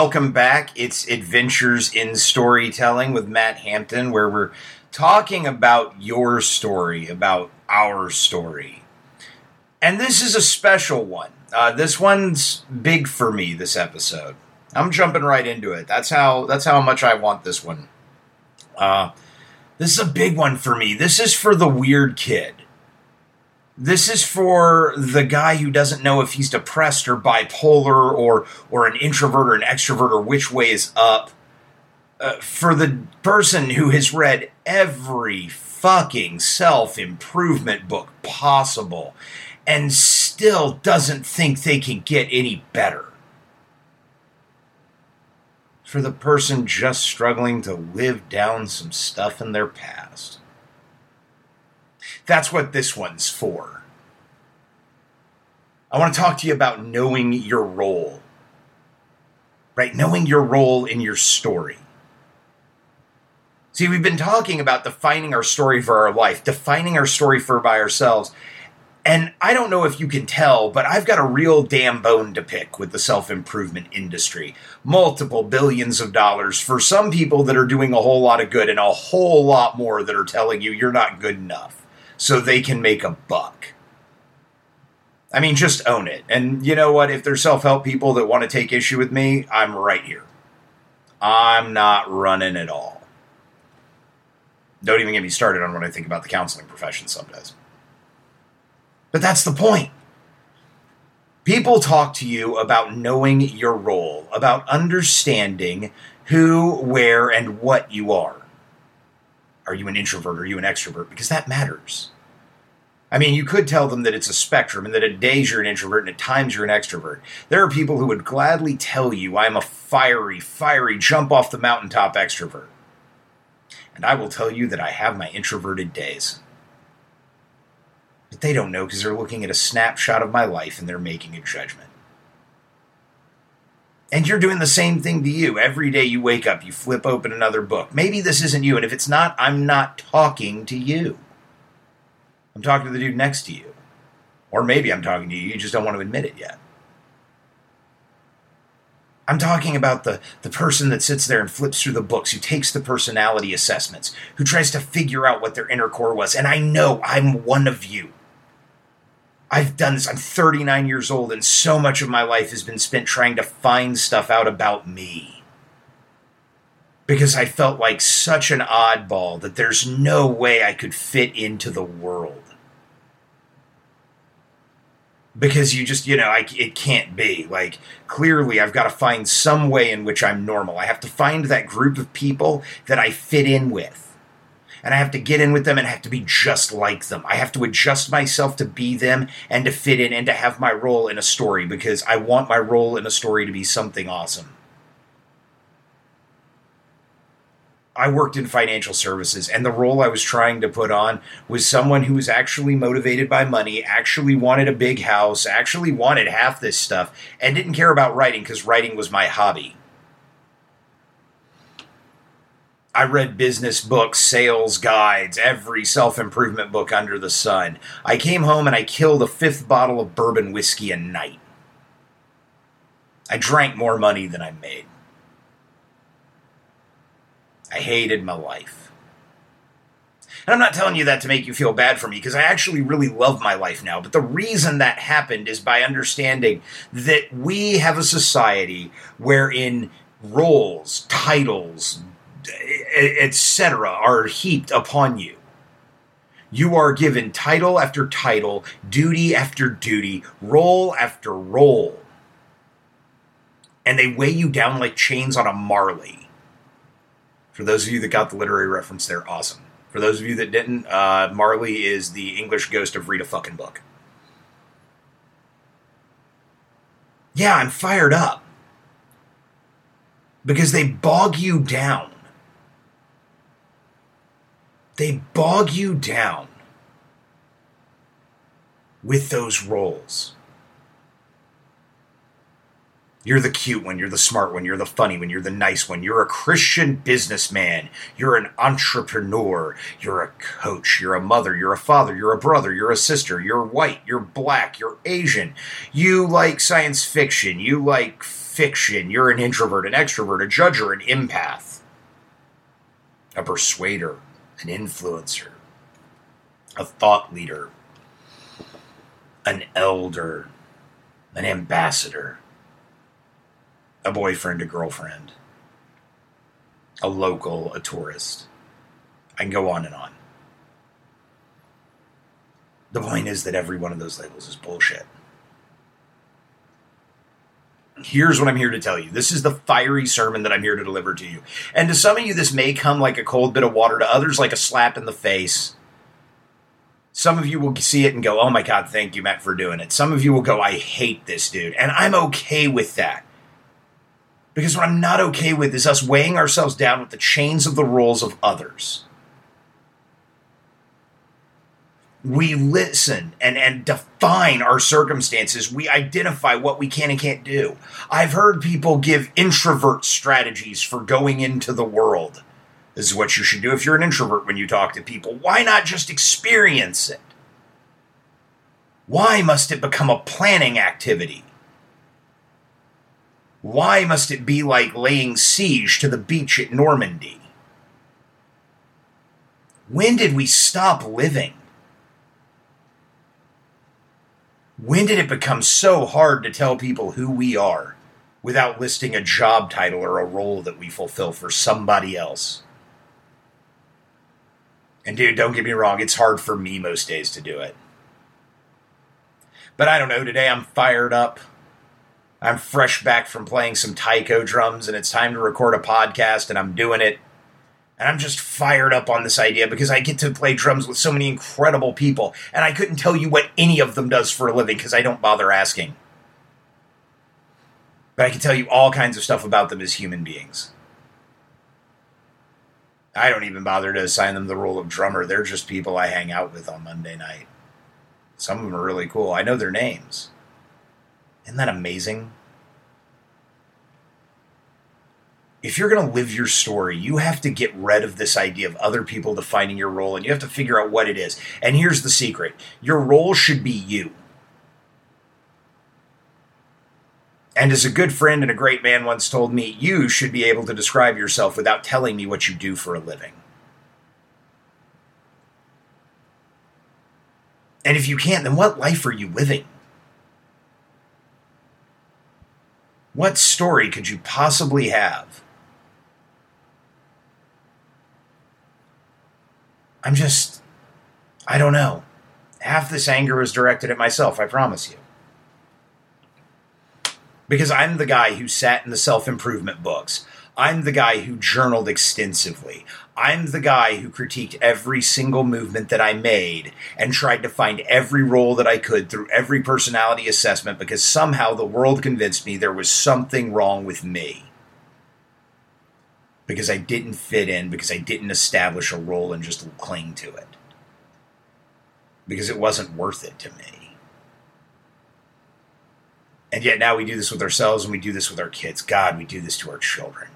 welcome back. It's Adventures in Storytelling with Matt Hampton, where we're talking about your story, about our story. And this is a special one. Uh, this one's big for me. This episode, I'm jumping right into it. That's how. That's how much I want this one. Uh, this is a big one for me. This is for the weird kid. This is for the guy who doesn't know if he's depressed or bipolar or or an introvert or an extrovert or which way is up. Uh, for the person who has read every fucking self improvement book possible and still doesn't think they can get any better. For the person just struggling to live down some stuff in their past. That's what this one's for. I want to talk to you about knowing your role. Right? Knowing your role in your story. See, we've been talking about defining our story for our life, defining our story for by ourselves. And I don't know if you can tell, but I've got a real damn bone to pick with the self improvement industry. Multiple billions of dollars for some people that are doing a whole lot of good, and a whole lot more that are telling you you're not good enough so they can make a buck. I mean, just own it. And you know what? If there's self help people that want to take issue with me, I'm right here. I'm not running at all. Don't even get me started on what I think about the counseling profession sometimes. But that's the point. People talk to you about knowing your role, about understanding who, where, and what you are. Are you an introvert? Are you an extrovert? Because that matters. I mean, you could tell them that it's a spectrum and that at days you're an introvert and at times you're an extrovert. There are people who would gladly tell you I'm a fiery, fiery, jump off the mountaintop extrovert. And I will tell you that I have my introverted days. But they don't know because they're looking at a snapshot of my life and they're making a judgment. And you're doing the same thing to you. Every day you wake up, you flip open another book. Maybe this isn't you, and if it's not, I'm not talking to you. I'm talking to the dude next to you. Or maybe I'm talking to you, you just don't want to admit it yet. I'm talking about the, the person that sits there and flips through the books, who takes the personality assessments, who tries to figure out what their inner core was. And I know I'm one of you. I've done this. I'm 39 years old, and so much of my life has been spent trying to find stuff out about me. Because I felt like such an oddball that there's no way I could fit into the world. Because you just, you know, I, it can't be. Like, clearly, I've got to find some way in which I'm normal. I have to find that group of people that I fit in with and I have to get in with them and have to be just like them. I have to adjust myself to be them and to fit in and to have my role in a story because I want my role in a story to be something awesome. I worked in financial services, and the role I was trying to put on was someone who was actually motivated by money, actually wanted a big house, actually wanted half this stuff, and didn't care about writing because writing was my hobby. I read business books, sales guides, every self improvement book under the sun. I came home and I killed a fifth bottle of bourbon whiskey a night. I drank more money than I made. I hated my life. And I'm not telling you that to make you feel bad for me because I actually really love my life now. But the reason that happened is by understanding that we have a society wherein roles, titles, etc., are heaped upon you. You are given title after title, duty after duty, role after role. And they weigh you down like chains on a Marley. For those of you that got the literary reference, they're awesome. For those of you that didn't, uh, Marley is the English ghost of Read a fucking book. Yeah, I'm fired up. Because they bog you down they bog you down with those roles. You're the cute one, you're the smart one, you're the funny one, you're the nice one, you're a Christian businessman, you're an entrepreneur, you're a coach, you're a mother, you're a father, you're a brother, you're a sister, you're white, you're black, you're Asian, you like science fiction, you like fiction, you're an introvert, an extrovert, a judger, an empath, a persuader, an influencer, a thought leader, an elder, an ambassador a boyfriend, a girlfriend, a local, a tourist. I can go on and on. The point is that every one of those labels is bullshit. Here's what I'm here to tell you. This is the fiery sermon that I'm here to deliver to you. And to some of you, this may come like a cold bit of water, to others, like a slap in the face. Some of you will see it and go, oh my God, thank you, Matt, for doing it. Some of you will go, I hate this dude. And I'm okay with that. Because what I'm not okay with is us weighing ourselves down with the chains of the rules of others. We listen and, and define our circumstances. We identify what we can and can't do. I've heard people give introvert strategies for going into the world. This is what you should do if you're an introvert when you talk to people. Why not just experience it? Why must it become a planning activity? Why must it be like laying siege to the beach at Normandy? When did we stop living? When did it become so hard to tell people who we are without listing a job title or a role that we fulfill for somebody else? And dude, don't get me wrong, it's hard for me most days to do it. But I don't know, today I'm fired up. I'm fresh back from playing some taiko drums and it's time to record a podcast and I'm doing it. And I'm just fired up on this idea because I get to play drums with so many incredible people and I couldn't tell you what any of them does for a living because I don't bother asking. But I can tell you all kinds of stuff about them as human beings. I don't even bother to assign them the role of drummer. They're just people I hang out with on Monday night. Some of them are really cool. I know their names. Isn't that amazing? If you're going to live your story, you have to get rid of this idea of other people defining your role and you have to figure out what it is. And here's the secret your role should be you. And as a good friend and a great man once told me, you should be able to describe yourself without telling me what you do for a living. And if you can't, then what life are you living? What story could you possibly have? I'm just, I don't know. Half this anger is directed at myself, I promise you. Because I'm the guy who sat in the self improvement books. I'm the guy who journaled extensively. I'm the guy who critiqued every single movement that I made and tried to find every role that I could through every personality assessment because somehow the world convinced me there was something wrong with me. Because I didn't fit in, because I didn't establish a role and just cling to it. Because it wasn't worth it to me. And yet now we do this with ourselves and we do this with our kids. God, we do this to our children.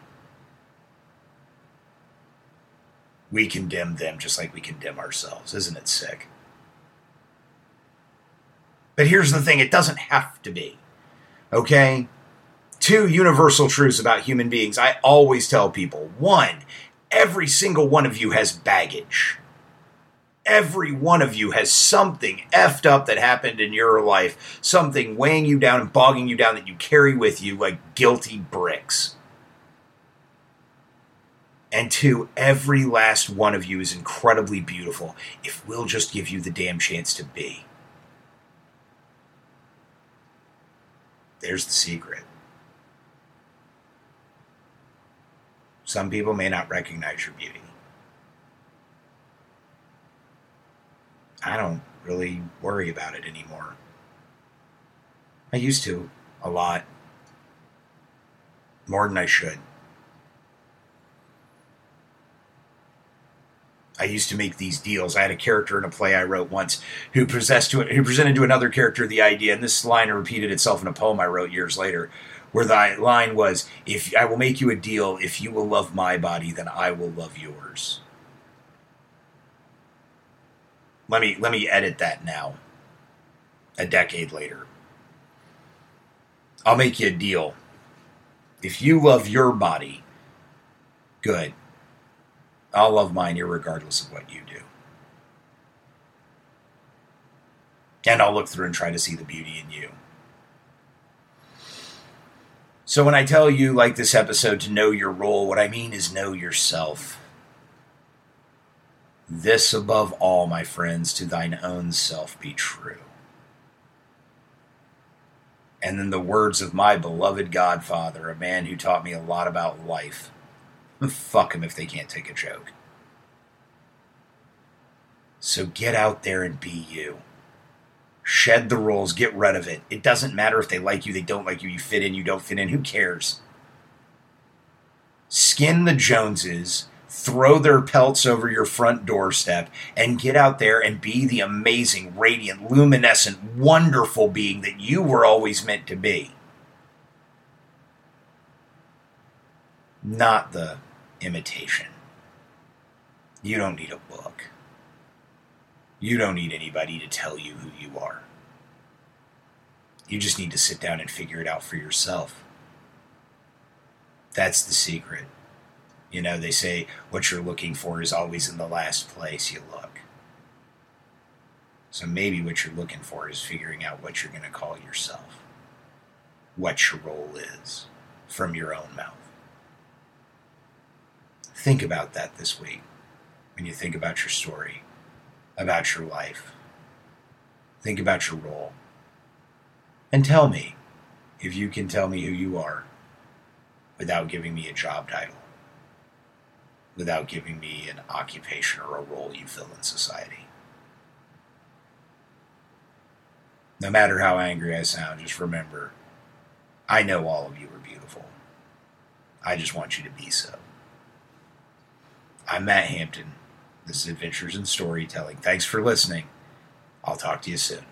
we condemn them just like we condemn ourselves. Isn't it sick? But here's the thing it doesn't have to be. Okay? Two universal truths about human beings I always tell people. One, every single one of you has baggage. Every one of you has something effed up that happened in your life, something weighing you down and bogging you down that you carry with you like guilty bricks. And two, every last one of you is incredibly beautiful if we'll just give you the damn chance to be. There's the secret. Some people may not recognize your beauty. I don't really worry about it anymore. I used to, a lot. More than I should. I used to make these deals. I had a character in a play I wrote once who possessed to who presented to another character the idea, and this line repeated itself in a poem I wrote years later, where the line was, "If I will make you a deal, if you will love my body, then I will love yours." Let me let me edit that now. A decade later. I'll make you a deal. If you love your body, good. I'll love mine regardless of what you do. And I'll look through and try to see the beauty in you. So when I tell you, like this episode, to know your role, what I mean is know yourself. This above all, my friends, to thine own self be true. And then the words of my beloved Godfather, a man who taught me a lot about life. Fuck him if they can't take a joke. So get out there and be you. Shed the rules, get rid of it. It doesn't matter if they like you, they don't like you, you fit in, you don't fit in. Who cares? Skin the Joneses throw their pelts over your front doorstep, and get out there and be the amazing, radiant, luminescent, wonderful being that you were always meant to be. Not the imitation. You don't need a book. You don't need anybody to tell you who you are. You just need to sit down and figure it out for yourself. That's the secret. You know, they say what you're looking for is always in the last place you look. So maybe what you're looking for is figuring out what you're going to call yourself, what your role is from your own mouth. Think about that this week when you think about your story, about your life. Think about your role. And tell me if you can tell me who you are without giving me a job title without giving me an occupation or a role you fill in society. No matter how angry I sound, just remember I know all of you are beautiful. I just want you to be so. I'm Matt Hampton. This is Adventures in Storytelling. Thanks for listening. I'll talk to you soon.